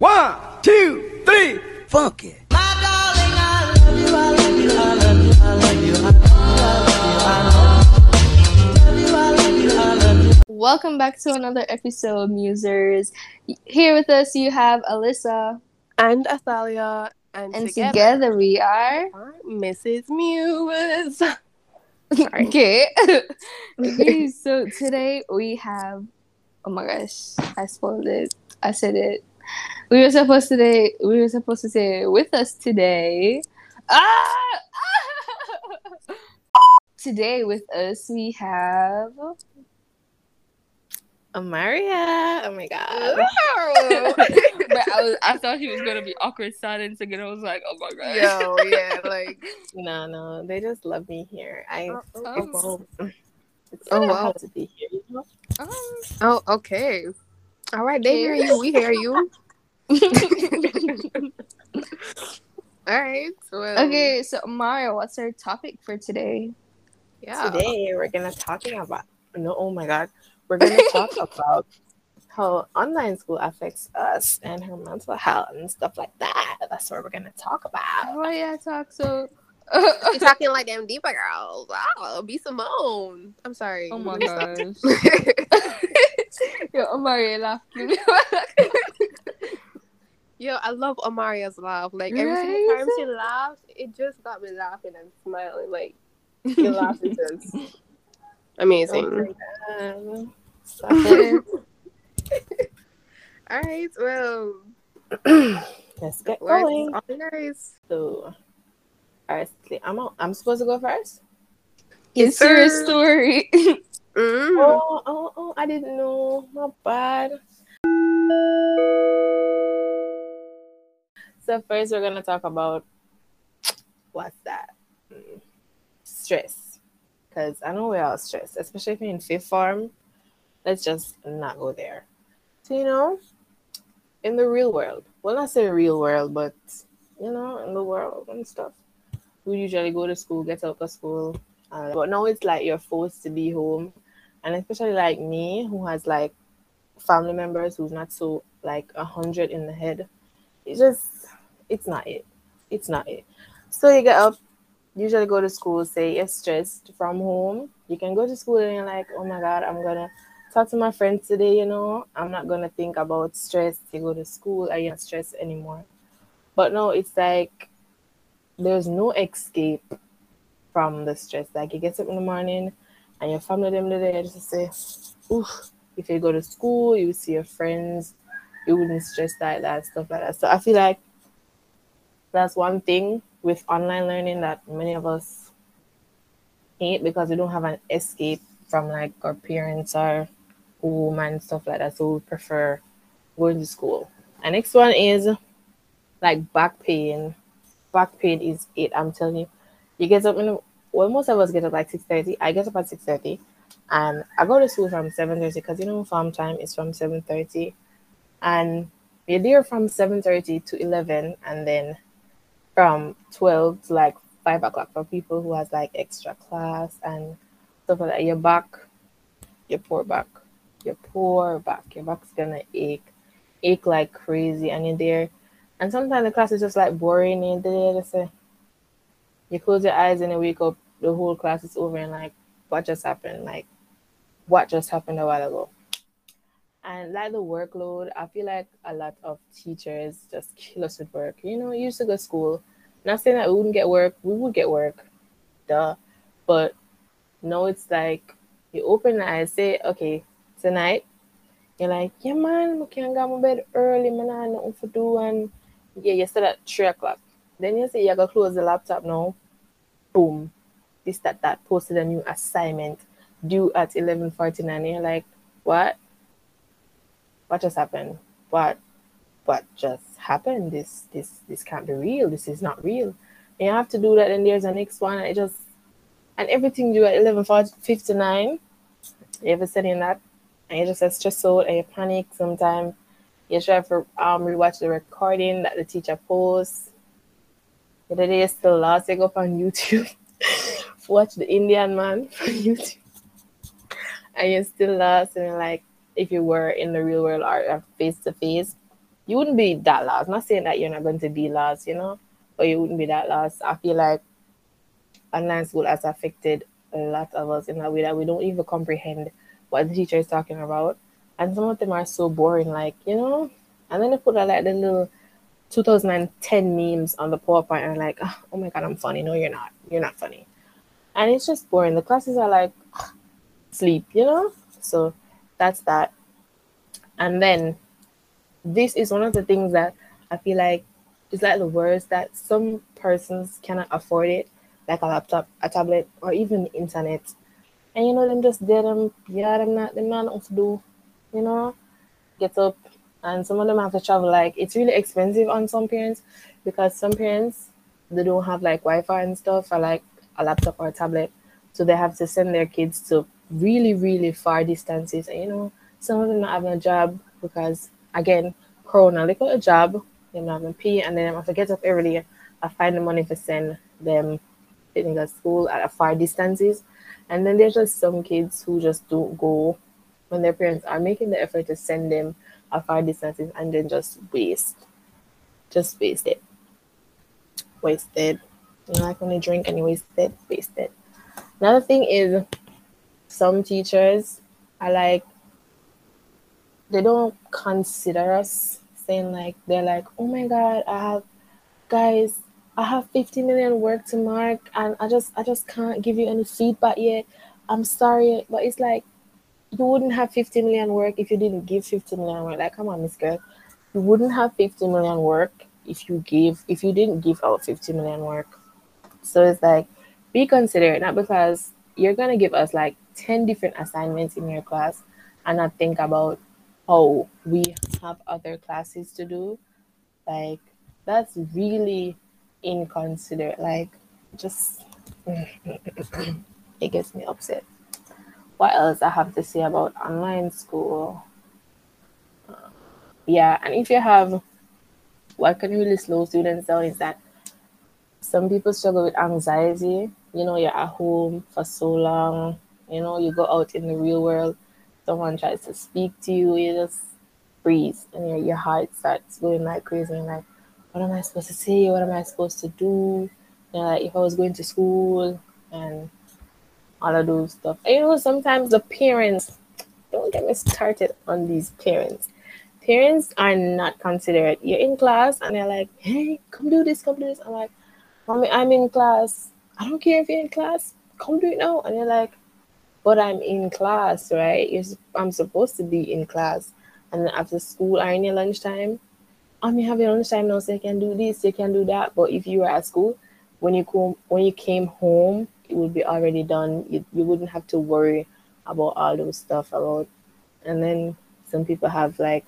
One, two, three, funk it. Welcome back to another episode, Musers. Here with us, you have Alyssa, and Athalia, and, and together, together we are. are Mrs. Muse. Okay. okay, so today we have. Oh my gosh, I spoiled it. I said it. We were supposed to say. We were supposed to say with us today. Ah! today with us we have. Omaria. Oh my god. but I, was, I thought he was gonna be awkward silence again. I was like, oh my god. Yo, yeah, like no, no, they just love me here. I Oh, it won't- it's Oh, oh wow. wow to be here. You know? Um, Oh, okay. All right, they hear you. We hear you. All right. Well, um, okay, so Mario, what's our topic for today? Yeah. Today we're gonna talking about no oh my god. We're gonna talk about how online school affects us and her mental health and stuff like that. That's what we're gonna talk about. Oh yeah, talk so. You're talking like them Deepa girls. Wow, be Simone. I'm sorry. oh my Let me stop. gosh. Yo, Mario laughing. Yo, I love Omaria's laugh. Like every Right? single time she laughs, it just got me laughing and smiling. Like your laugh is just amazing. So- All right, well, let's get words going. nice. So alright, I'm out. I'm supposed to go first? it's Yes, your sir. story. Mm. Oh, oh, oh, I didn't know. Not bad. So first we're gonna talk about what's that? Stress. Because I know we're all stressed, especially if you're in fifth form. Let's just not go there. So you know, in the real world, well not say real world, but you know, in the world and stuff. We usually go to school, get out of school. uh, but now it's like you're forced to be home and especially like me who has like family members who's not so like a hundred in the head it's just it's not it. It's not it. So you get up usually go to school say you're stressed from home you can go to school and you're like oh my god i'm gonna talk to my friends today you know? I'm not gonna think about stress you go to school you're not stressed anymore. But no it's like there's no escape from the stress. Like you get up in the morning and your family them there just say, oof, if you go to school, you see your friends, you wouldn't stress like that, stuff like that. So I feel like that's one thing with online learning that many of us hate because we don't have an escape from like our parents or home and stuff like that. So we prefer going to school. And next one is like back pain. Back pain is it, I'm telling you. You get up in the well, most of us get up like six thirty. I get up at six thirty, and I go to school from seven thirty because you know farm time is from seven thirty, and you're there from seven thirty to eleven, and then from twelve to like five o'clock for people who has like extra class and stuff like that. Your back, your poor back, your poor back, your back's gonna ache, ache like crazy, and you're there, and sometimes the class is just like boring, and there to say you close your eyes and you wake up, the whole class is over and like, what just happened? Like, what just happened a while ago? And like the workload, I feel like a lot of teachers just kill us with work. You know, you used to go to school. Not saying that we wouldn't get work, we would get work, duh. But no, it's like you open the eyes, say, okay, tonight, you're like, yeah, man, I can't go to bed early, man, I nothing to do. And yeah, you start at three o'clock. Then you say you're gonna close the laptop now. Boom. This, that, that posted a new assignment due at eleven forty nine. You're like, what? What just happened? What what just happened? This this this can't be real. This is not real. And you have to do that and there's the next one and it just and everything due at eleven fifty nine. You ever sitting in that and you just get stressed out and you panic sometimes. You try to um rewatch the recording that the teacher posts the day, still lost. I go up on YouTube, watch the Indian man from YouTube, and you're still lost. And like, if you were in the real world or face to face, you wouldn't be that lost. not saying that you're not going to be lost, you know, but you wouldn't be that lost. I feel like online school has affected a lot of us in that way that we don't even comprehend what the teacher is talking about. And some of them are so boring, like, you know, and then they put out like the little 2010 memes on the PowerPoint and like, ah, oh my god, I'm funny. No, you're not. You're not funny. And it's just boring. The classes are like ah, sleep, you know? So that's that. And then this is one of the things that I feel like is like the worst that some persons cannot afford it, like a laptop, a tablet, or even internet. And you know, them just did them, yeah, them not them not know to do, you know, get up. And some of them have to travel. Like it's really expensive on some parents because some parents they don't have like Wi-Fi and stuff, or like a laptop or a tablet, so they have to send their kids to really, really far distances. And you know, some of them not having a job because again, Corona, they got a job, they not having pay, and then I have get up early, I find the money to send them to school at a far distances. And then there's just some kids who just don't go when their parents are making the effort to send them a far distances and then just waste. Just waste it. Wasted. You know, like when you drink and you waste it, waste it. Another thing is some teachers are like they don't consider us saying like they're like, oh my god, I have guys, I have 50 million work to mark and I just I just can't give you any feedback yet. I'm sorry, but it's like you wouldn't have 50 million work if you didn't give 50 million work. Like, come on, Miss Girl. You wouldn't have 50 million work if you give if you didn't give out 50 million work. So it's like be considerate, not because you're gonna give us like 10 different assignments in your class and not think about oh we have other classes to do like that's really inconsiderate like just it gets me upset. What else i have to say about online school? Uh, yeah and if you have what can really slow students down is that some people struggle with anxiety. You know you're at home for so long you know you go out in the real world someone tries to speak to you, you just freeze and your, your heart starts going like crazy and like, what am I supposed to say? What am I supposed to do? You know, like if I was going to school and all of those stuff. And, you know, sometimes the parents, don't get me started on these parents. Parents are not considerate. You're in class and they're like, hey, come do this, come do this. I'm like, Mommy, I'm in class. I don't care if you're in class. Come do it now. And they're like, but I'm in class, right? You're, I'm supposed to be in class. And after school or in your lunchtime, I mean, have your lunchtime now, so you can do this, you can do that. But if you were at school, when you come, when you came home, it would be already done. You, you wouldn't have to worry about all those stuff about. And then some people have like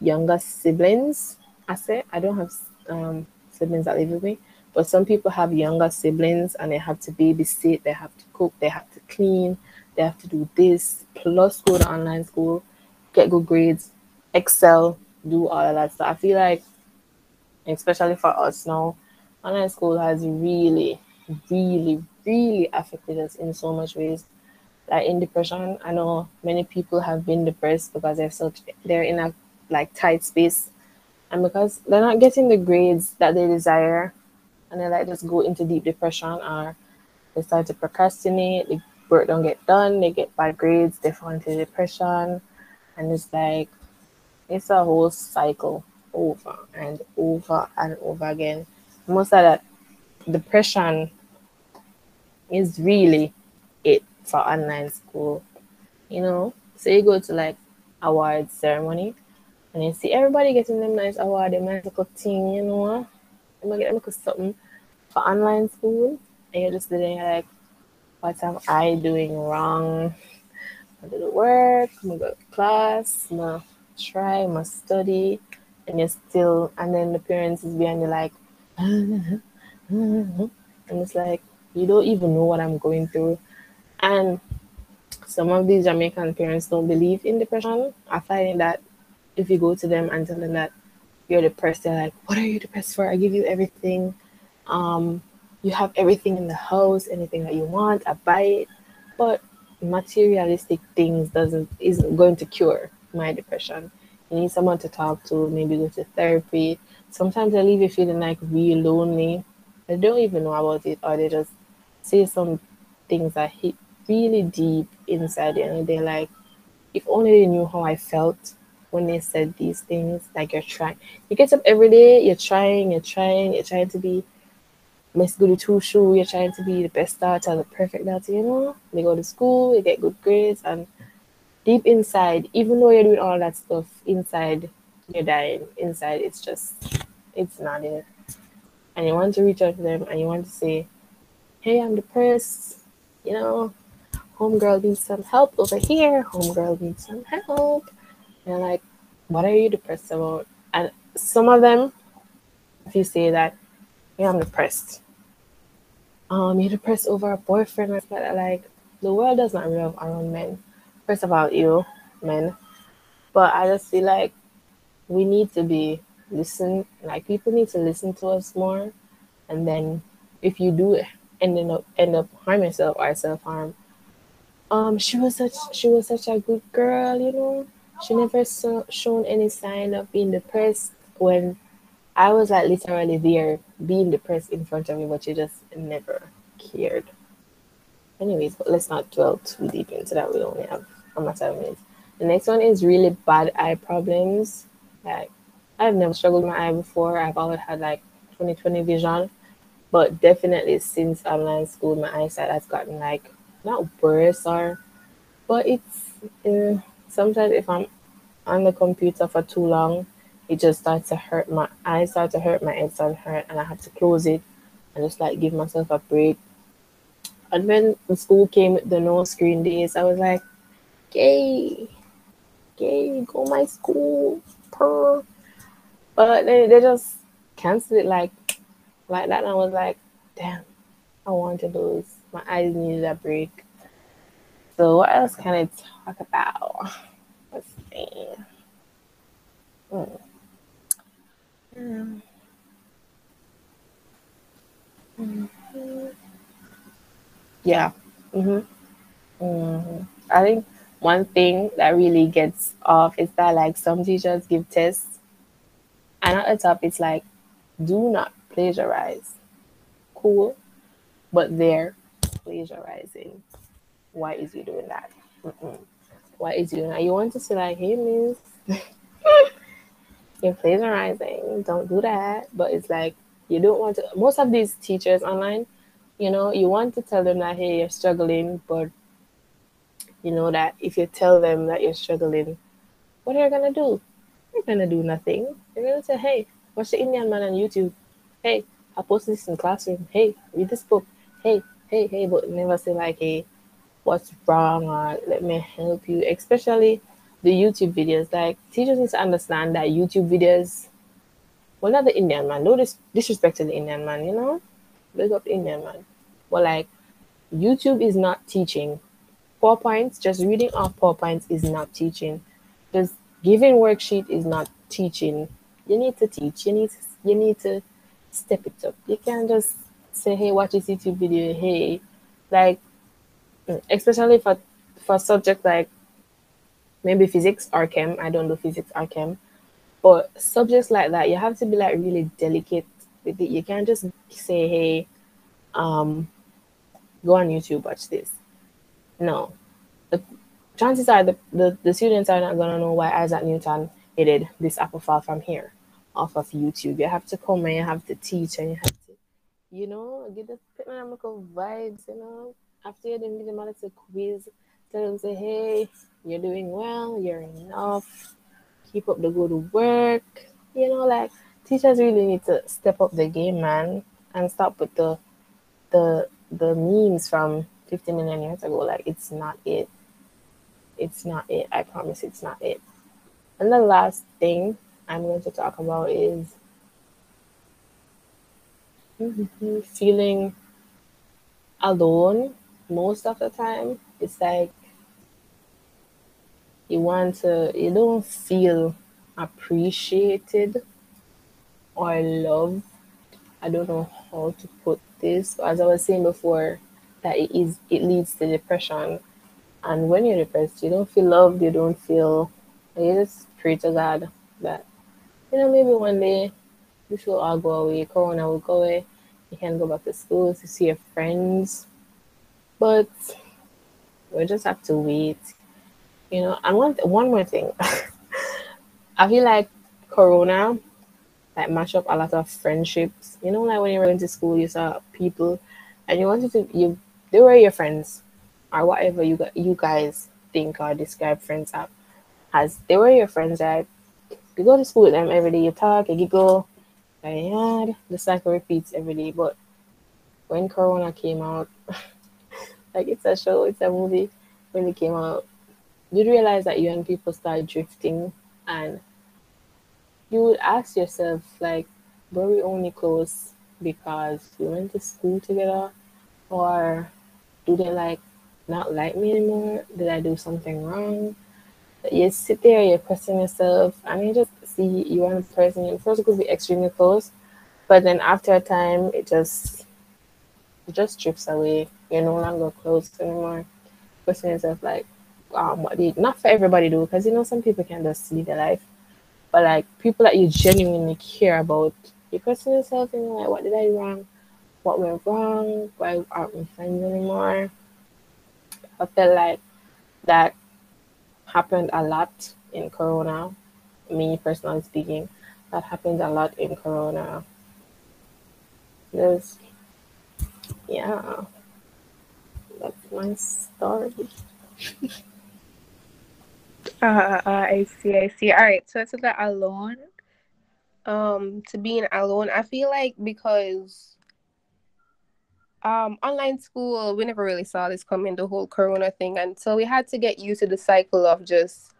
younger siblings. I say I don't have um, siblings that live with me, but some people have younger siblings and they have to babysit, they have to cook, they have to clean, they have to do this, plus go to online school, get good grades, excel, do all of that stuff. I feel like, especially for us now, online school has really, really, really affected us in so much ways. Like in depression, I know many people have been depressed because they're such they're in a like tight space and because they're not getting the grades that they desire and they like just go into deep depression or they start to procrastinate, the work don't get done, they get bad grades, they fall into depression, and it's like it's a whole cycle over and over and over again. Most of that depression is really it for online school. You know, so you go to like award ceremony and you see everybody getting them nice award, nice little thing, you know. I'm gonna get something for online school and you're just sitting like, what am I doing wrong? I do the work, I'm go to class, gonna try, gonna study, and you're still, and then the parents is behind you like, and it's like, you don't even know what I'm going through. And some of these Jamaican parents don't believe in depression. I find that if you go to them and tell them that you're depressed, they're like, What are you depressed for? I give you everything. Um, you have everything in the house, anything that you want, I buy it. But materialistic things doesn't isn't going to cure my depression. You need someone to talk to, maybe go to therapy. Sometimes they leave you feeling like really lonely. They don't even know about it, or they just say some things that hit really deep inside you, and they're like, if only they knew how I felt when they said these things. Like you're trying, you get up every day, you're trying, you're trying, you're trying to be Miss Goody Two Shoe, you're trying to be the best daughter, the perfect daughter, you know. You go to school, you get good grades, and deep inside, even though you're doing all that stuff inside, you're dying. Inside, it's just, it's not it. And you want to reach out to them and you want to say, hey, I'm depressed, you know, homegirl needs some help over here, homegirl needs some help. And like, what are you depressed about? And some of them, if you say that, yeah, I'm depressed. Um, you're depressed over a boyfriend like the world does not revolve around men. First of all, you men. But I just feel like we need to be listen like people need to listen to us more and then if you do end up end up harm yourself or self harm um she was such she was such a good girl you know she never so, shown any sign of being depressed when i was like literally there being depressed in front of me but you just never cared. Anyways but let's not dwell too deep into that. We only have almost seven minutes. The next one is really bad eye problems. Like I've never struggled with my eye before. I've always had like 20/20 vision, but definitely since online school, my eyesight has gotten like not worse or, but it's uh, sometimes if I'm on the computer for too long, it just starts to hurt. My eyes start to hurt, my head starts to hurt, and I have to close it and just like give myself a break. And when the school came with the no screen days, I was like, "Gay, gay, go my school, per." But they, they just canceled it like like that. And I was like, damn, I wanted those. My eyes needed a break. So what else can I talk about? Let's see. Mm. Mm. Mm-hmm. Yeah. Mm-hmm. Mm-hmm. I think one thing that really gets off is that like some teachers give tests and at the top, it's like, do not plagiarize. Cool. But they're plagiarizing. Why is he doing that? Mm-mm. Why is he doing that? You want to say, like, hey, miss, you're plagiarizing. Don't do that. But it's like, you don't want to. Most of these teachers online, you know, you want to tell them that, hey, you're struggling, but you know that if you tell them that you're struggling, what are you to do? You're to do nothing you're gonna say, hey, watch the Indian man on YouTube. Hey, I posted this in classroom. Hey, read this book. Hey, hey, hey, but never say like, hey, what's wrong or let me help you. Especially the YouTube videos. Like teachers need to understand that YouTube videos, well, not the Indian man. No dis- disrespect to the Indian man, you know. Big up Indian man. But like, YouTube is not teaching. PowerPoints, just reading off PowerPoints is not teaching. Just giving worksheet is not teaching you need to teach. You need to, you need to step it up. You can't just say, "Hey, watch this YouTube video." Hey, like, especially for for subject like maybe physics or chem. I don't do physics or chem, but subjects like that, you have to be like really delicate with it. You can't just say, "Hey, um, go on YouTube, watch this." No, the chances are the, the, the students are not gonna know why Isaac Newton did this apple from here off of YouTube. You have to come and you have to teach and you have to, you know, get the pedagogical vibes, you know. After you then give them a quiz, tell them say, hey, you're doing well, you're enough, keep up the good work. You know, like teachers really need to step up the game, man, and stop with the the the memes from 50 million years ago. Like it's not it. It's not it. I promise it's not it. And the last thing I'm going to talk about is feeling alone most of the time. It's like you want to, you don't feel appreciated or loved. I don't know how to put this. As I was saying before, that it is it leads to depression. And when you're depressed, you don't feel loved, you don't feel you're just pray to God that you know maybe one day this will all go away, Corona will go away, you can go back to school to see your friends. But we just have to wait. You know, and one one more thing. I feel like Corona like mash up a lot of friendships. You know, like when you went to school, you saw people, and you wanted to you they were your friends, or whatever you got you guys think or describe friends as. They were your friends that you go to school with them every day. You talk, you giggle, and yeah, the cycle repeats every day. But when Corona came out, like it's a show, it's a movie. When it came out, you realize that young people start drifting and you would ask yourself like were we only close because we went to school together? Or do they like not like me anymore? Did i do something wrong? You sit there you're questioning yourself and you just see you and the person you first could be extremely close but then after a time it just it just drifts away. You're no longer close anymore. Question yourself like um what did not for everybody though, because you know some people can just see their life but like people that you genuinely care about, you question yourself and like, what did I wrong? What went wrong? Why aren't we friends anymore? I feel like that happened a lot in Corona. Me personally speaking, that happened a lot in Corona. There's, yeah, that's my story. Uh, I see, I see. All right, so to the alone, um, to being alone, I feel like because um online school, we never really saw this coming, the whole Corona thing, and so we had to get used to the cycle of just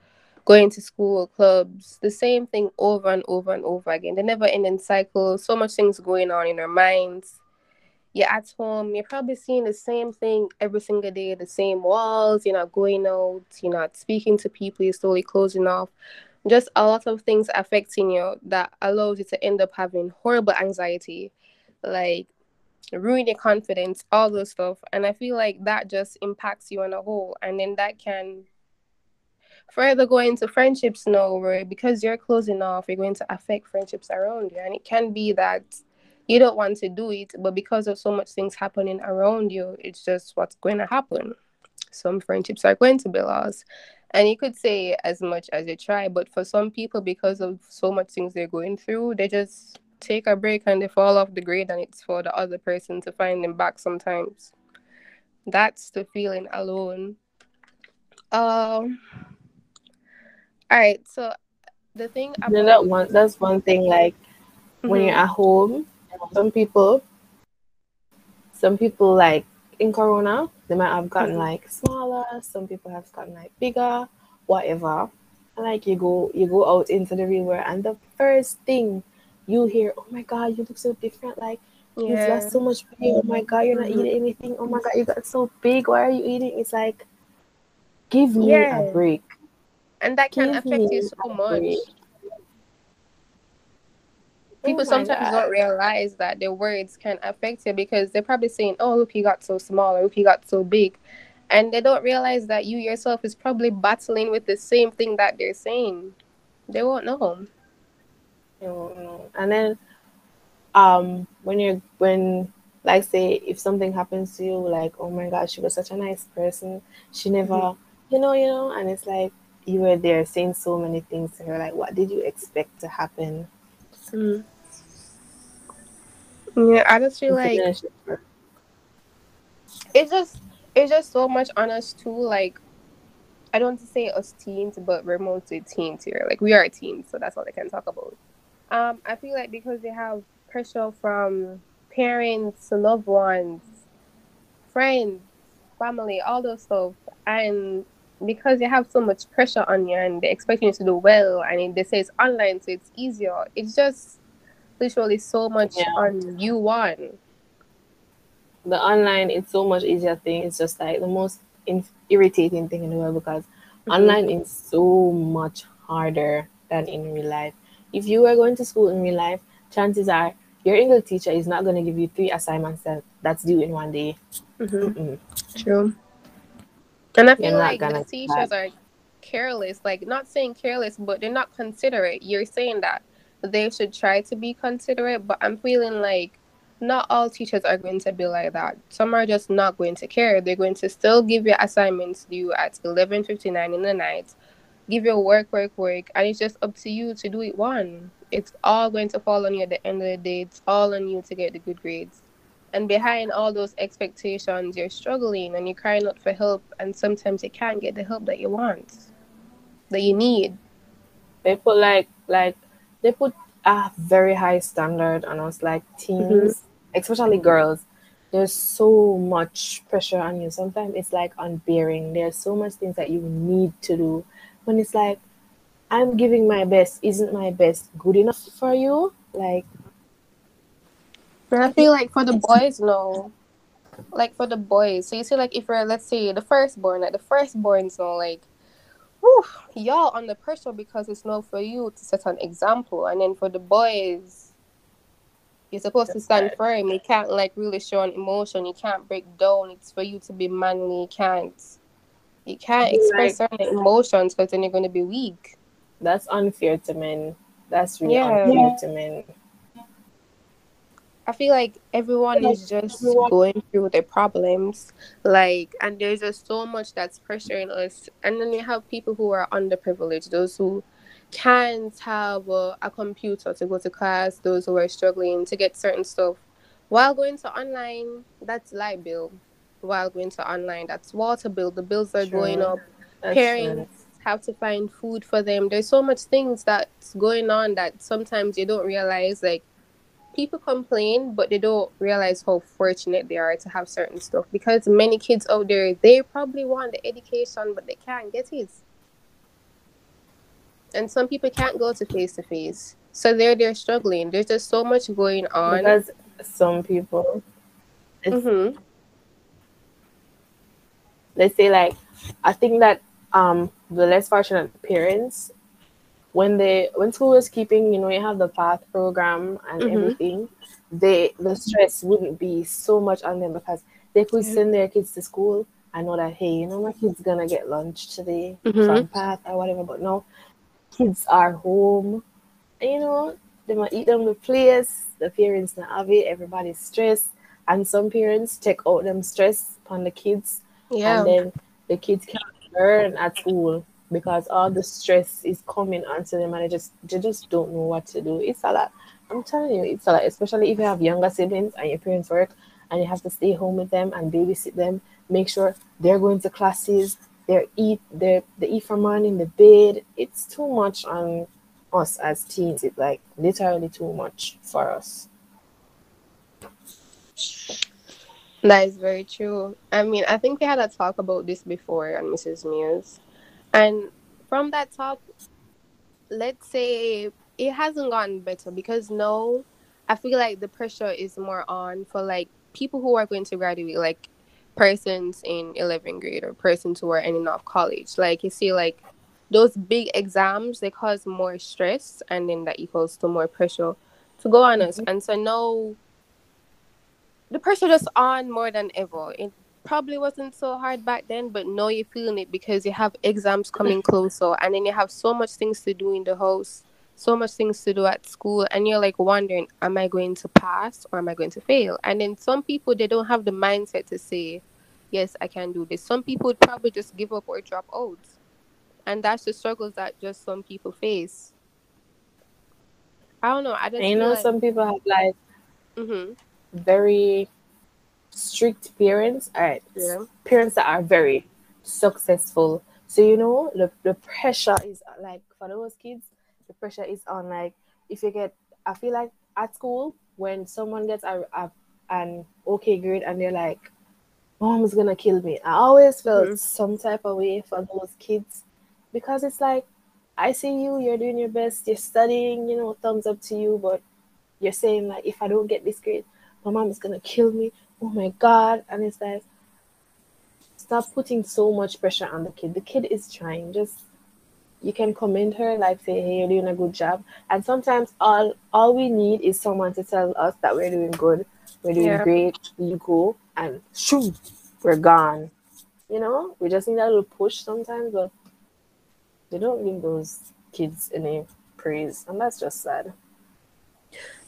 going to school, clubs, the same thing over and over and over again. The never ending cycle. So much things going on in our minds you're at home, you're probably seeing the same thing every single day, the same walls, you're not going out, you're not speaking to people, you're slowly closing off. Just a lot of things affecting you that allows you to end up having horrible anxiety, like ruin your confidence, all those stuff. And I feel like that just impacts you on a whole. And then that can further go into friendships now where because you're closing off, you're going to affect friendships around you. And it can be that you don't want to do it, but because of so much things happening around you, it's just what's going to happen. Some friendships are going to be lost. And you could say as much as you try, but for some people, because of so much things they're going through, they just take a break and they fall off the grid, and it's for the other person to find them back sometimes. That's the feeling alone. Um. All right, so the thing about yeah, that one that's one thing like mm-hmm. when you're at home some people, some people like in Corona, they might have gotten mm-hmm. like smaller. Some people have gotten like bigger, whatever. And like you go, you go out into the real world, and the first thing you hear, "Oh my God, you look so different!" Like yeah. you've lost so much weight. Oh my God, you're not mm-hmm. eating anything. Oh my God, you got so big. Why are you eating? It's like, give me yeah. a break. And that can give affect you so much. Break people oh sometimes God. don't realize that their words can affect you because they're probably saying, "Oh, look, he got so small," or "Look, he got so big," and they don't realize that you yourself is probably battling with the same thing that they're saying. They won't know. They won't know. And then, um, when you're when like say if something happens to you, like, "Oh my God, she was such a nice person. She never, mm-hmm. you know, you know," and it's like you were there saying so many things to her. Like, what did you expect to happen? Mm-hmm. Yeah, I just feel like it's just it's just so much on us too. Like I don't want to say us teens, but we're mostly teens here. Like we are teens, so that's all I can talk about. Um, I feel like because they have pressure from parents, loved ones, friends, family, all those stuff, and because they have so much pressure on you and they expect you to do well, and they say it's online, so it's easier. It's just literally so much yeah. on you one. The online, it's so much easier thing. It's just like the most in- irritating thing in the world because mm-hmm. online is so much harder than in real life. If you are going to school in real life, chances are your English teacher is not going to give you three assignments that, that's due in one day. Mm-hmm. True. And I feel like the teachers are careless. Like not saying careless, but they're not considerate. You're saying that they should try to be considerate, but I'm feeling like not all teachers are going to be like that. Some are just not going to care. They're going to still give you assignments due at 11:59 in the night. Give your work, work, work, and it's just up to you to do it one. It's all going to fall on you at the end of the day. It's all on you to get the good grades. And behind all those expectations, you're struggling and you're crying out for help, and sometimes you can't get the help that you want, that you need. They like like they put a very high standard on us, like teens, mm-hmm. especially girls. There's so much pressure on you. Sometimes it's like unbearing. There's so much things that you need to do. When it's like, I'm giving my best, isn't my best good enough for you? Like, but I feel like for the boys, no. Like for the boys, so you see, like if you're, let's say, the firstborn, like the firstborns, no, like whew, y'all under pressure because it's not for you to set an example. And then for the boys, you're supposed That's to stand right. firm. You can't like really show an emotion. You can't break down. It's for you to be manly. You can't. You can't express like, certain emotions because then you're going to be weak. That's unfair to men. That's really yeah. unfair yeah. to men. I feel like everyone is just going through their problems, like, and there's just so much that's pressuring us. And then you have people who are underprivileged, those who can't have a, a computer to go to class, those who are struggling to get certain stuff. While going to online, that's light bill. While going to online, that's water bill. The bills are going up. That's Parents true. have to find food for them. There's so much things that's going on that sometimes you don't realize, like people complain, but they don't realize how fortunate they are to have certain stuff. Because many kids out there, they probably want the education, but they can't get it. And some people can't go to face to face, so they're they're struggling. There's just so much going on. Because some people, mm-hmm. let's say like, I think that um the less fortunate parents when they when school was keeping, you know, you have the PATH program and mm-hmm. everything, they the stress wouldn't be so much on them because they could send their kids to school. I know that hey, you know, my kid's gonna get lunch today mm-hmm. from PATH or whatever, but no, kids are home. And, you know, they might eat them the place, the parents not have it, everybody's stressed. And some parents take out them stress upon the kids. Yeah. And then the kids can't learn at school because all the stress is coming onto them and they just they just don't know what to do. It's a lot. I'm telling you, it's a lot, especially if you have younger siblings and your parents work and you have to stay home with them and babysit them. Make sure they're going to classes, they're eat they're they eat for morning, the bed. It's too much on us as teens. It's like literally too much for us. That is very true. I mean, I think we had a talk about this before on Mrs. Muse and from that top, let's say it hasn't gotten better because no, I feel like the pressure is more on for like people who are going to graduate, like persons in 11th grade or persons who are ending off college. Like you see, like those big exams, they cause more stress, and then that equals to more pressure to go on us. Mm-hmm. And so now the pressure just on more than ever. It probably wasn't so hard back then, but now you're feeling it because you have exams coming closer and then you have so much things to do in the house, so much things to do at school, and you're like wondering, am I going to pass or am I going to fail? And then some people they don't have the mindset to say, Yes, I can do this. Some people would probably just give up or drop out. And that's the struggles that just some people face. I don't know. I just you know like... some people have like mm-hmm. very strict parents are yeah. parents that are very successful. So you know the, the pressure is like for those kids, the pressure is on like if you get I feel like at school when someone gets a, a an okay grade and they're like, Mom's gonna kill me. I always felt mm-hmm. some type of way for those kids because it's like I see you, you're doing your best, you're studying, you know, thumbs up to you, but you're saying like if I don't get this grade, my mom is gonna kill me oh my god and it's like stop putting so much pressure on the kid. The kid is trying. Just you can commend her like say hey you're doing a good job. And sometimes all all we need is someone to tell us that we're doing good we're doing yeah. great you go and shoot we're gone. You know we just need a little push sometimes but they don't give those kids any praise, and that's just sad.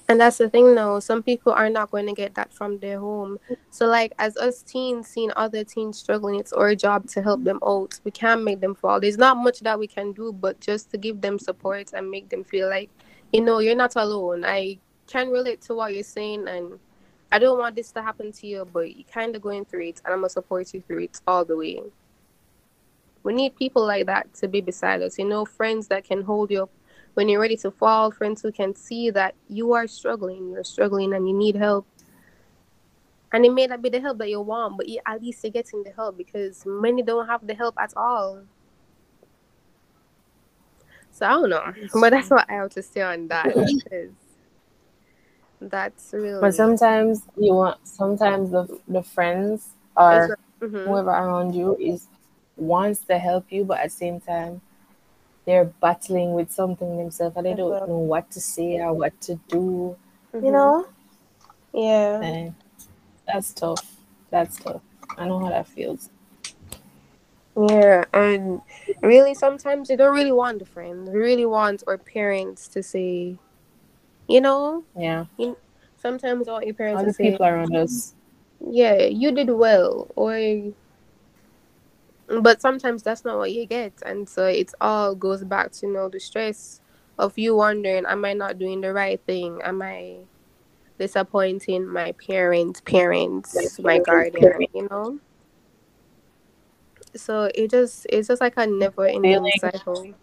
And that's the thing though, some people are not going to get that from their home. So like as us teens seeing other teens struggling, it's our job to help them out. We can't make them fall. There's not much that we can do but just to give them support and make them feel like, you know, you're not alone. I can relate to what you're saying and I don't want this to happen to you, but you're kinda going through it and I'm gonna support you through it all the way. We need people like that to be beside us, you know, friends that can hold you up when you're ready to fall, friends who can see that you are struggling, you're struggling and you need help. And it may not be the help that you want, but you, at least you're getting the help because many don't have the help at all. So I don't know, but that's what I have to say on that because that's really. But sometimes you want, sometimes the the friends or Mhm. whoever around you is wants to help you, but at the same time, they're battling with something themselves and they don't know what to say or what to do. Mhm. You know, Yeah. and that's tough. That's tough. I know how that feels. Yeah, and really, sometimes you don't really want the friend. Really want our parents to say, you know, Yeah, sometimes all your parents all to the say, people around us. yeah, you did well, or, but sometimes that's not what you get, and so it all goes back to you know the stress of you wondering, am I not doing the right thing? Am I disappointing my parents, parents, my guardian? You know. So it just it's just like a never ending cycle.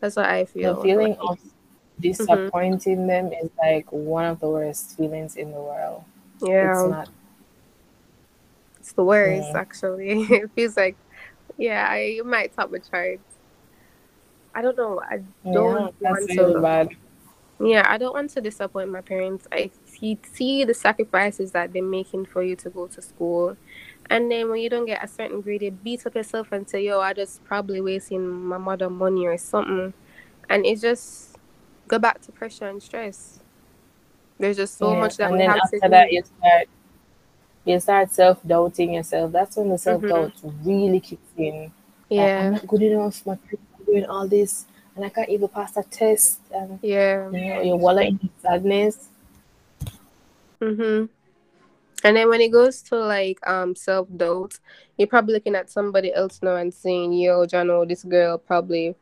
That's what I feel. The feeling of mm-hmm. disappointing them is like one of the worst feelings in the world. yeah, It's not. It's the worst, Yeah. actually. it feels like, yeah, I it might top my charts. I don't know. I don't that's want really to. bad. Yeah, I don't want to disappoint my parents. I see, see the sacrifices that they're making for you to go to school. And then when you don't get a certain grade, you beat up yourself and say, yo, I just probably wasting my mother money or something. And it's just go back to pressure and stress. There's just so Yeah, much that and we then have after to that do. you start you start self doubting yourself. That's when the self doubt really kicks in. Like, I'm Yeah, not good enough. My parents are doing all this, and I can't even pass a test. And yeah. you know, you're wallowing in sadness. Mm-hmm. And then when it goes to like um self doubt, you're probably looking at somebody else now and saying, "Yo, Jano, this girl probably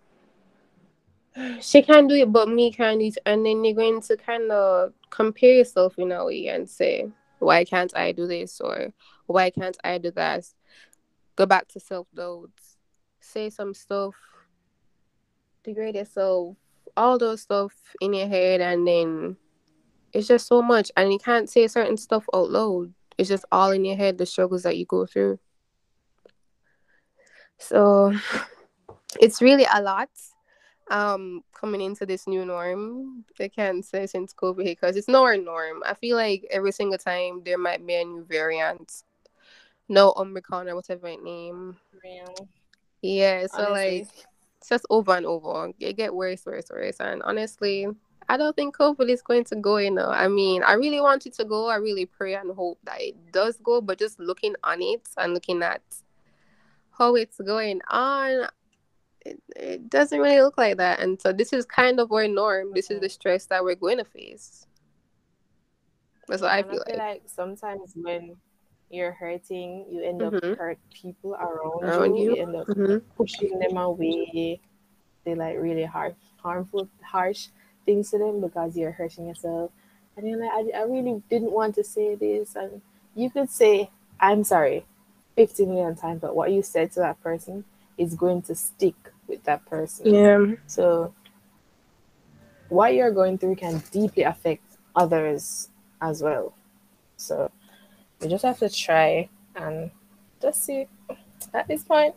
she can't do it, but me can't do it." And then you're going to kind of compare yourself in a way and say, "Why can't I do this?" or "Why can't I do that?" Go back to self doubt. Say some stuff. Degrade yourself. All those stuff in your head, and then it's just so much and you can't say certain stuff out loud it's just all in your head the struggles that you go through so it's really a lot um coming into this new norm i can't say since covid because it's not our norm i feel like every single time there might be a new variant no omicron or whatever it name yeah so Honestly. like it's just over and over. It get worse, worse, worse. And honestly, I don't think COVID is going to go. You know, I mean, I really want it to go. I really pray and hope that it does go. But just looking on it and looking at how it's going on, it, it doesn't really look like that. And so this is kind of our norm. This is the stress that we're going to face. That's what I And feel like. like sometimes when you're hurting, you end up Mhm. hurt people around, Around you. you. You end up Mhm. pushing them away. They like really harsh, harmful, harsh things to them because you're hurting yourself. And you're like, I, I really didn't want to say this. And you could say, I'm sorry, 50 million times, but what you said to that person is going to stick with that person. Yeah. So, what you're going through can deeply affect others as well. So, you just have to try and just see. At this point,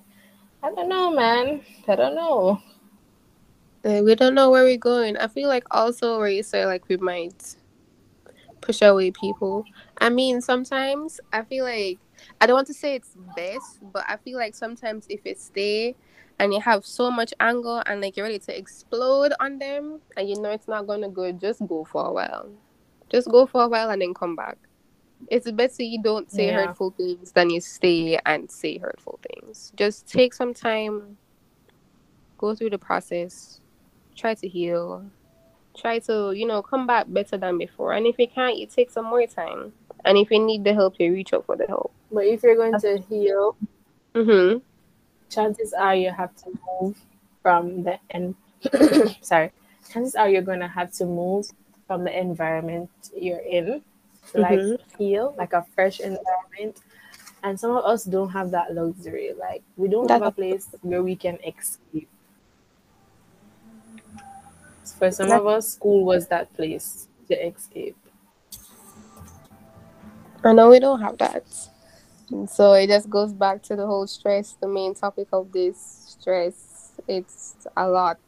I don't know, man. I don't know. We don't know where we're going. I feel like also where you like we might push away people. I mean, sometimes I feel like I don't want to say it's best, but I feel like sometimes if you stay and you have so much anger and like you're ready to explode on them and you know it's not gonna go, just go for a while. Just go for a while and then come back. It's better you don't say Yeah. hurtful things than you stay and say hurtful things. Just take some time, go through the process, try to heal, try to, you know, come back better than before. And if you can't, you take some more time. And if you need the help, you reach out for the help. But if you're going to heal, Mm-hmm. chances are you have to move from the and sorry, chances are you're gonna have to move from the environment you're in to like Mhm. heal, like a fresh environment. And some of us don't have that luxury. Like we don't have a place where we can escape. For some of us, school was that place to escape. I know we don't have that. And so it just goes back to the whole stress, the main topic of this stress. It's a lot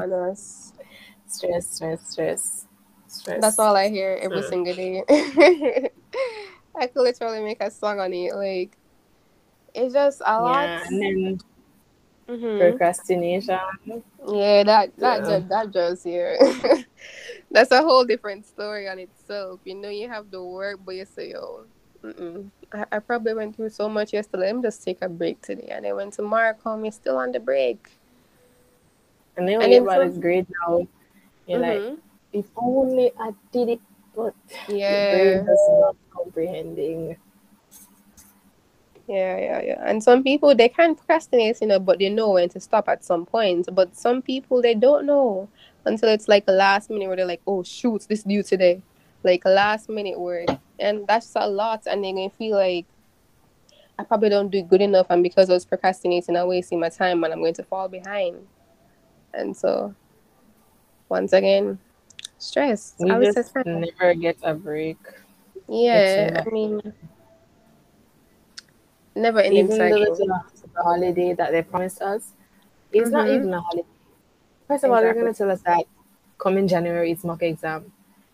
on us. Stress, stress, stress, stress. That's all I hear every Mm. single day. I could literally make a song on it. Like, it's just a lot. Yeah, and then Mhm. procrastination. Yeah, that that Yeah. just that just here. That's a whole different story on itself. You know, you have the work, but you say, "Yo. I, I probably went through so much yesterday. Let me just take a break today." And then when tomorrow comes, you're still on the break. And then And when you then about some- now, you're like, Mhm. if only I did it, but the yeah, brain does not comprehending. Yeah, yeah, yeah. And some people they can procrastinate, you know, but they know when to stop at some point. But some people they don't know until it's like a last minute where they're like, "Oh shoot, this due today." Like a last minute work, and that's a lot. And they're gonna feel like I probably don't do good enough, and because I was procrastinating, I'm wasting my time, and I'm going to fall behind. And so, once again, stress. We I say just never get a break. Yeah, I mean, never ending Even the cycle. little holiday that they promised us, it's not Mhm. even a holiday. First of all, they're going to tell us that coming January it's mock exam.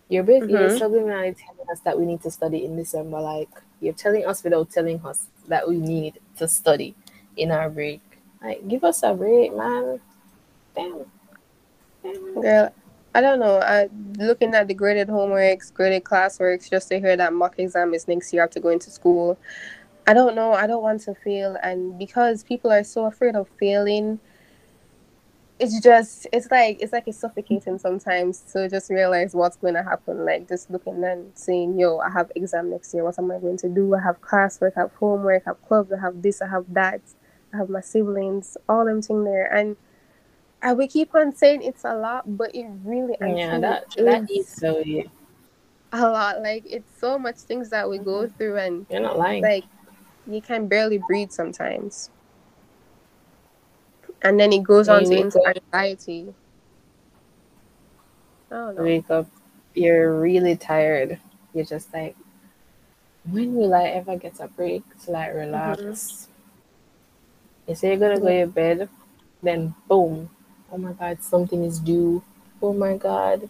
You're basically you're Mhm. subliminally telling us that we need to study in December. Like you're telling us without telling us that we need to study in our break. Like, give us a break, man. Damn. Damn. Girl, I don't know. I looking at the graded homeworks, graded classworks, just to hear that mock exam is next year after going to school. I don't know. I don't want to fail, and because people are so afraid of failing, it's just it's like it's like it's suffocating sometimes to just realize what's going to happen. Like just looking and saying, "Yo, I have exam next year. What am I going to do? I have classwork, I have homework, I have clubs, I have this, I have that, I have my siblings, all them thing there." And I we keep on saying it's a lot, but it really Yeah, that that is is so yeah. a lot. Like it's so much things that we go mm-hmm. through, and You're not lying. like you can barely breathe sometimes. And then it goes on to into up- anxiety. Don't wake up, you're really tired. You're just like, when will I ever get a break to like relax? Mm-hmm. You say you're gonna go to bed, then boom, oh my god, something is due. Oh my god.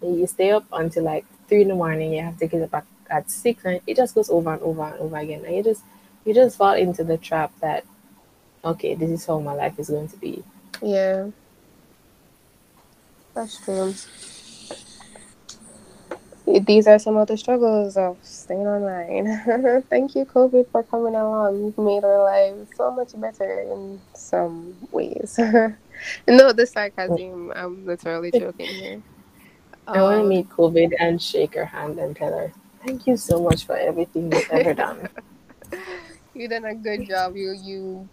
And you stay up until like three in the morning, you have to get up back at six and it just goes over and over and over again. And you just you just fall into the trap that okay, this is how my life is going to be. Yeah. That's true. These are some of the struggles of staying online. Thank you, COVID, for coming along. You've made our lives so much better in some ways. no, the sarcasm. I'm literally joking here. I want to Um, meet COVID and shake her hand and tell her, thank you so much for everything you've ever done. You done a good job. You you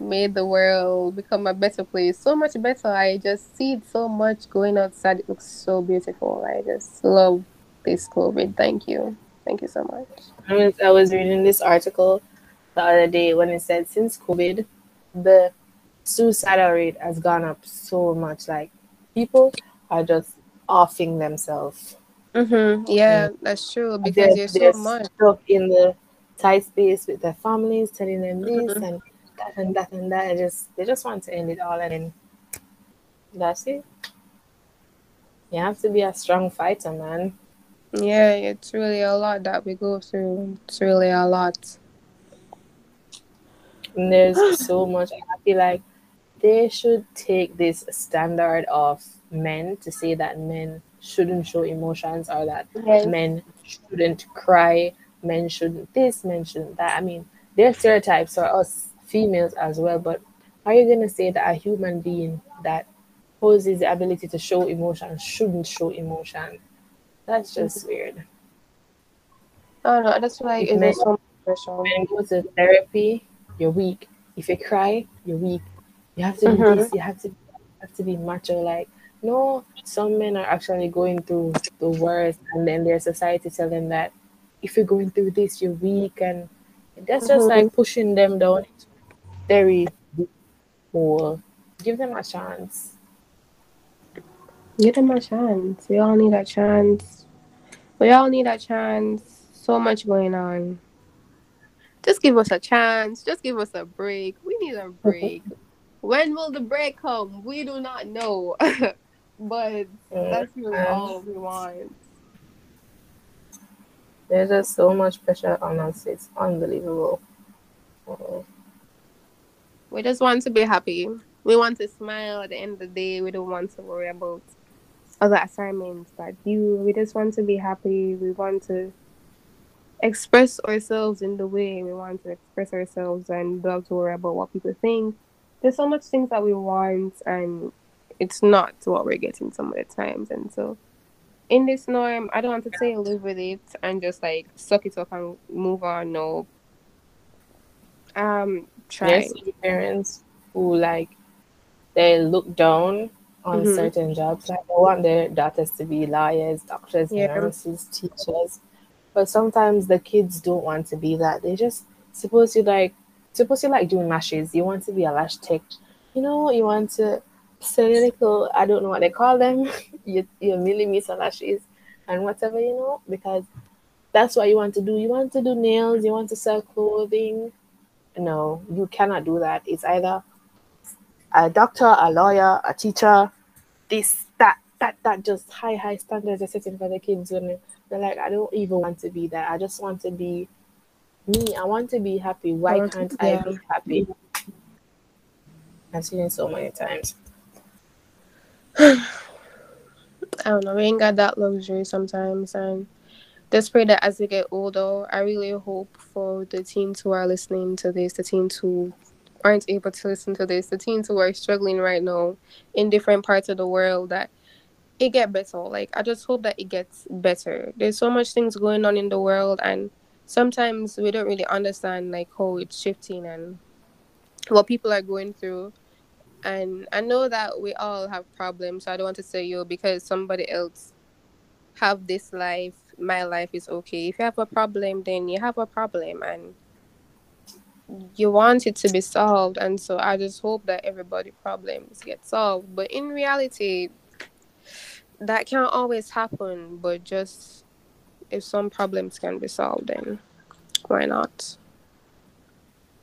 made the world become a better place. So much better. I just see so much going outside. It looks so beautiful. I just love this COVID. Thank you. Thank you so much. I was, I was reading this article the other day when it said since COVID, the suicidal rate has gone up so much. Like people are just offing themselves. Mm-hmm. Yeah, that's true. Because they're, there's so much. stuck in the tight space with their families, telling them this Mhm. and that and that and that. It just they just want to end it all, and then that's it. You have to be a strong fighter, man. Yeah, it's really a lot that we go through. It's really a lot. And there's so much. I feel like they should take this standard of men to say that men shouldn't show emotions or that Yes. men shouldn't cry, men shouldn't this, men shouldn't that. I mean, there are stereotypes for us females as well, but are you gonna say that a human being that poses the ability to show emotion shouldn't show emotion? That's just weird. Know. I just feel like It it's just so pressure. When you go to therapy, you're weak. If you cry, you're weak. You have to be Mhm. this. You have to you have to be macho. Like no, some men are actually going through the worst, and then their society tell them that if you're going through this, you're weak, and that's just Mhm. like pushing them down into very hole. Give them a chance. Give them a chance. We all need a chance. We all need a chance. So much going on. Just give us a chance. Just give us a break. We need a break. when will the break come? We do not know. but that's really all we want. There's just so much pressure on us. It's unbelievable. Oh. We just want to be happy. We want to smile at the end of the day. We don't want to worry about other assignments that due. We just want to be happy. We want to express ourselves in the way we want to express ourselves and don't have to worry about what people think. There's so much things that we want and it's not what we're getting some of the times. And so in this norm, I don't want to say live with it and just like suck it up and move on. No. Um, try. Some parents who like they look down on Mhm. certain jobs. Like they want their daughters to be lawyers, doctors, Yeah. nurses, teachers. But sometimes the kids don't want to be that. They just suppose you like suppose you like doing lashes. You want to be a lash tech. You know, you want to sell I don't know what they call them. your your millimeter lashes and whatever, you know, because that's what you want to do. You want to do nails, you want to sell clothing, no, you cannot do that. It's either a doctor, a lawyer, a teacher, this, that, that, that just high, high standards are setting for the kids when they're like, I don't even want to be that. I just want to be me. I want to be happy. Why can't. I be happy? I've seen it so many times. I don't know. We ain't got that luxury sometimes, and just pray that as we get older, I really hope for the teens who are listening to this, the teens who aren't able to listen to this, the teens who are struggling right now in different parts of the world, that it get better. Like I just hope that it gets better. There's so much things going on in the world, and sometimes we don't really understand like how it's shifting and what people are going through and I know that we all have problems. So I don't want to say you because somebody else have this life. My life is okay. If you have a problem, then you have a problem, and you want it to be solved. And so I just hope that everybody problems get solved. But in reality, that can't always happen. But just if some problems can be solved, then why not?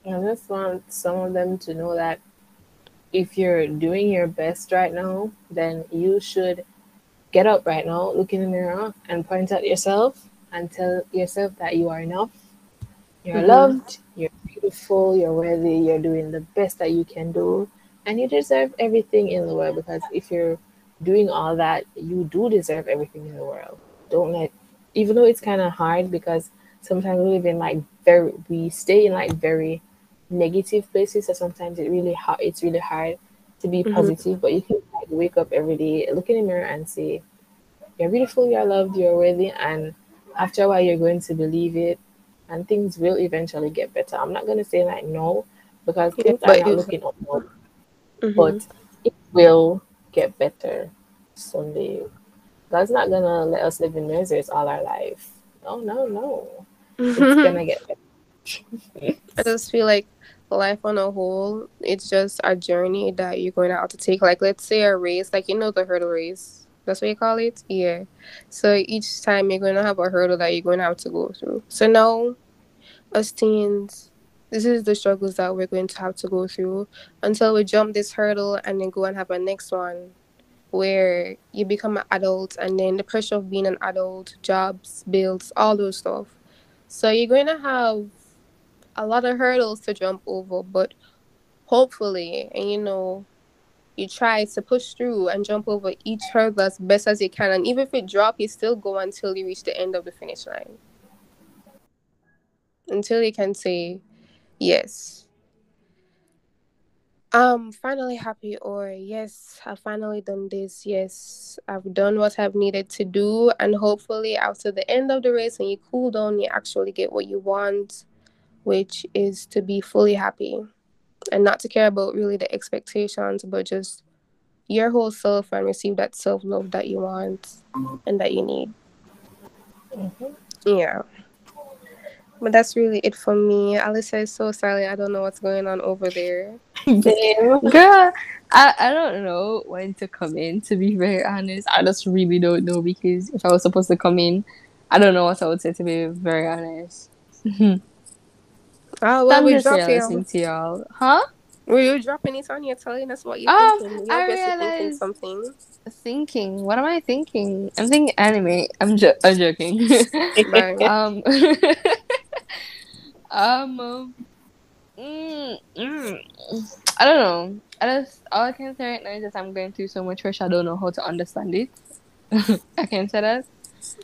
I just want some of them to know that if you're doing your best right now, then you should get up right now, look in the mirror, and point at yourself and tell yourself that you are enough. You're Mhm. loved, you're beautiful, you're worthy, you're doing the best that you can do, and you deserve everything in the world because if you're doing all that, you do deserve everything in the world. Don't let, even though it's kind of hard because sometimes we live in like very, we stay in like very negative places so sometimes it really hard it's really hard to be Mhm. positive but you can like wake up every day look in the mirror and say you're beautiful you're loved you're worthy and after a while you're going to believe it and things will eventually get better. I'm not going to say like no because things are but not looking up now, Mhm. but it will get better someday. God's not gonna let us live in miseries all our life. No no no. It's gonna get better. I just feel like life on a whole, it's just a journey that you're going to have to take. Like, let's say a race, like, you know, the hurdle race. That's what you call it? Yeah. So each time you're going to have a hurdle that you're going to have to go through. So now, us teens, this is the struggles that we're going to have to go through until we jump this hurdle and then go and have a next one where you become an adult and then the pressure of being an adult, jobs, bills, all those stuff. So you're going to have a lot of hurdles to jump over, but hopefully, and you know, you try to push through and jump over each hurdle as best as you can. And even if it drop, you still go until you reach the end of the finish line. Until you can say, yes. I'm finally happy or yes, I've finally done this. Yes, I've done what I've needed to do, and hopefully after the end of the race and you cool down, you actually get what you want, which is to be fully happy and not to care about really the expectations, but just your whole self and receive that self love that you want and that you need. Mm-hmm. Yeah. But that's really it for me. Alyssa is so silent. I don't know what's going on over there. Girl, I, I don't know when to come in, to be very honest. I just really don't know because if I was supposed to come in, I don't know what I would say, to be very honest. Oh, well, we just here listening to y'all. Huh? Were you dropping it on here telling us what you're Um, thinking? You're I obviously thinking realized- something. Thinking. What am I thinking? I'm thinking anime. I'm, jo- I'm joking. Um, um, um, mm, mm, I don't know. I just all I can say right now is that I'm going through so much rush. I don't know how to understand it. I can't say that.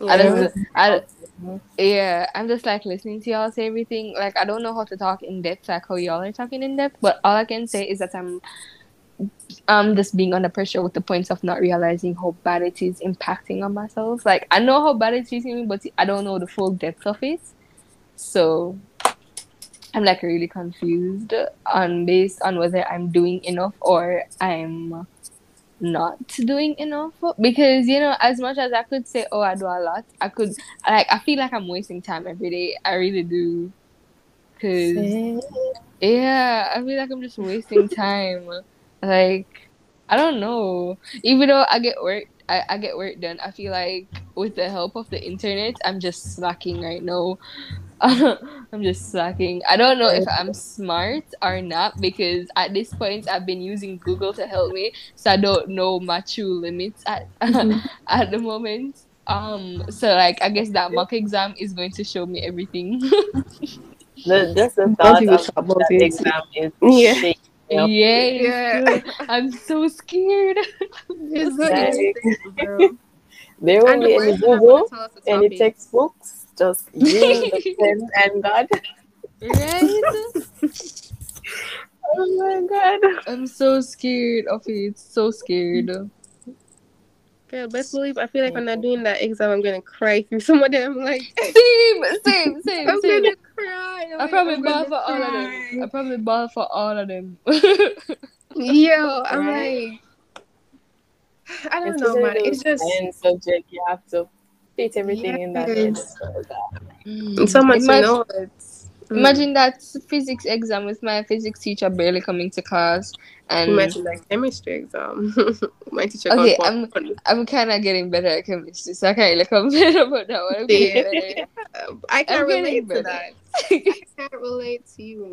I just, I, yeah, I'm just like listening to y'all say everything. Like I don't know how to talk in depth, like how y'all are talking in depth. But all I can say is that I'm, um, just being under pressure with the points of not realizing how bad it is impacting on myself. Like I know how bad it's treating me, but I don't know the full depth of it. So I'm like really confused on based on whether I'm doing enough or I'm not doing enough because you know as much as I could say oh I do a lot I could like I feel like I'm wasting time every day. I really do. Because yeah I feel like I'm just wasting time. Like I don't know. Even though I get work I, I get work done I feel like with the help of the internet I'm just slacking right now I'm just slacking. I don't know if I'm smart or not because at this point I've been using Google to help me, so I don't know my true limits at at the moment. Um, so like I guess that mock exam is going to show me everything. The, just the thought of that it. exam is Yeah. shaking me up. yeah, Yeah. I'm so scared. It's so interesting, bro. There will And be any Google, wanna tell us the any textbooks, just you, the pen, and God. right? Oh my God. I'm so scared of it. So scared. Girl, best believe I feel like when I'm not doing that exam, I'm gonna cry through some of them. Like, Same, same, same, I'm same. gonna cry. I Like, probably I'm ball gonna for all of them. I probably ball for all of them. Yo, I'm Right. like, I don't know, Especially man. It's just science subject, you have to fit everything in that head. Yes. So much to Imagine- know. Mm. Imagine that physics exam with my physics teacher barely coming to class, and Imagine that chemistry exam. My teacher Okay, I'm- one. I'm kind of getting better at chemistry, so I can't really complain about that one. I'm. I can't I'm relate to better. that. I can't relate to you,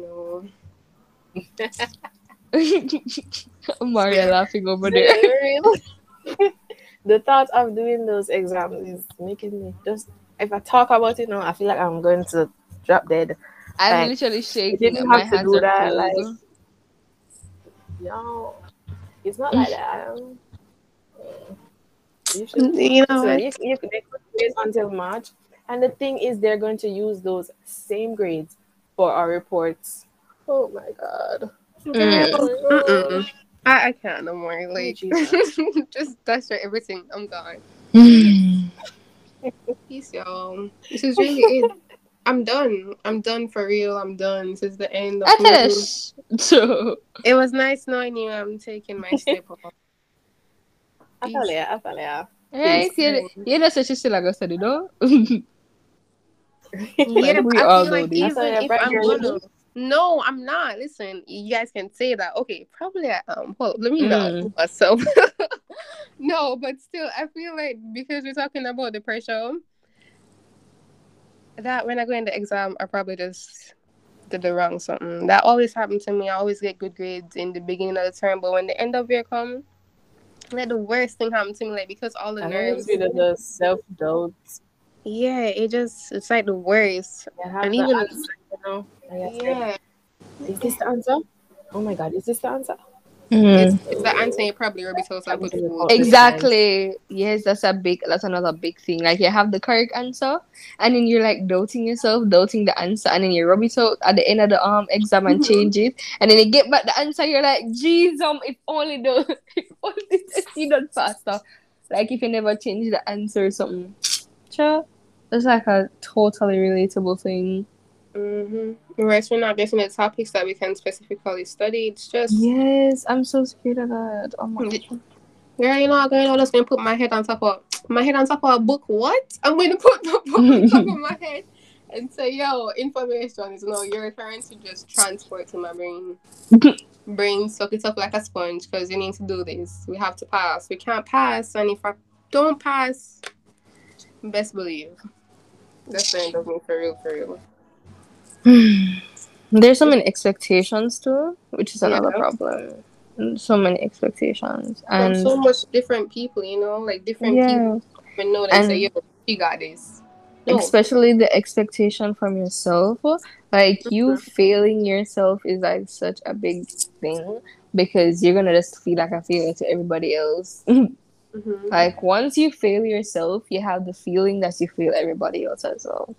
no. Maria laughing over there. The thought of doing those exams is making me just if I talk about it now, I feel like I'm going to drop dead. I'm Like, literally shaking. didn't My have to hands do that, cold. like- No, it's not like that. You should You know So you, you, they could wait until March. And the thing is, they're going to use those same grades for our reports. Oh my god. Mm. Mm-mm. I, I can't no more. Oh, like, Jesus. just that's right, everything. I'm gone. Peace, y'all. This is really it. I'm done. I'm done for real. I'm done. This is the end of I finished. So It was nice knowing you. I'm taking my step off. I feel ya, I feel ya. right, Yes. you know, so she's still like study, no? yeah, I feel like even if you're I'm no, I'm not. Listen, you guys can say that. Okay, probably I am. Well, let me not Mm. myself. no, but still, I feel like because we're talking about the pressure, that when I go into exam, I probably just did the wrong something. That always happened to me. I always get good grades in the beginning of the term, but when the end of year come, like the worst thing happened to me, like because all the I nerves. of the self doubt. Yeah, it just it's like the worst. You have And even- answer, you know. Like I said, Yeah. Is this the answer? Oh my god, is this the answer? Mm. It's, it's the answer you probably rub it out and put food. Exactly. Yes, that's a big. That's another big thing. Like you have the correct answer, and then you're like doubting yourself, doubting the answer, and then you rub it out at the end of the um exam and Mhm. change it, and then you get back the answer. You're like, "Jeez, um, if only the if only the you done faster." Like if you never change the answer or something. Sure, it's like a totally relatable thing. Mm-hmm. Whereas we're not getting the topics that we can specifically study. It's just Yes, I'm so scared of that. Oh my god. Yeah, you know, I'm going. I'm just going to put my head on top of my head on top of a book. What? I'm going to put the book on top of my head and say, "Yo, information is no." You're referring to just transport to my brain. brain suck it up like a sponge because you need to do this. We have to pass. We can't pass, and if I don't pass, best believe that's the end of me for real, for real. There's so many expectations too, which is another Yeah. problem. So many expectations, From and so much different people, you know, like different yeah, people. Even know And- say, "Yo, you got this." No. especially the expectation from yourself. Like you Mhm. failing yourself is like such a big thing because you're gonna just feel like a failure to everybody else. Mhm. like once you fail yourself, you have the feeling that you fail everybody else as well.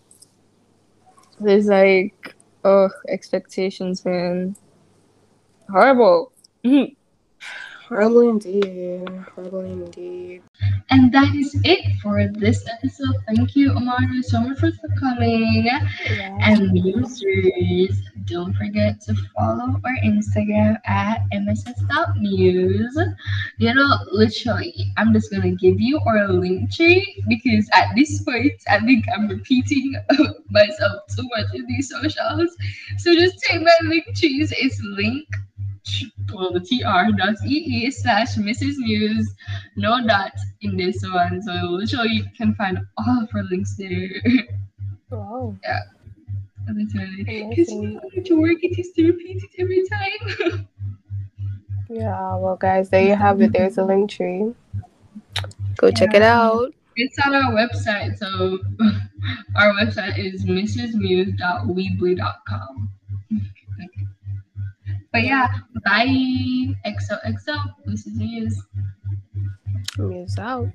There's like, oh, expectations, man, horrible. Horrible indeed. Horrible indeed. And that is it for this episode. Thank you, Omaria, so much for coming. And users, don't forget to follow our Instagram at mss.news. You know, literally, I'm just gonna give you our link tree because at this point, I think I'm repeating myself too much in these socials. So just take my link trees. It's link well the tr dot ee slash Mrs. News. No dot in this one. So literally you can find all of her links there. Wow. Literally. Because you know how to work it is to repeat it every time. Yeah, well, guys, there you have it. There's a link tree. Go check it out. It's on our website, so our website is mrsmuse.weebly.com. But yeah, bye. XOXO. This is Muse. Muse out.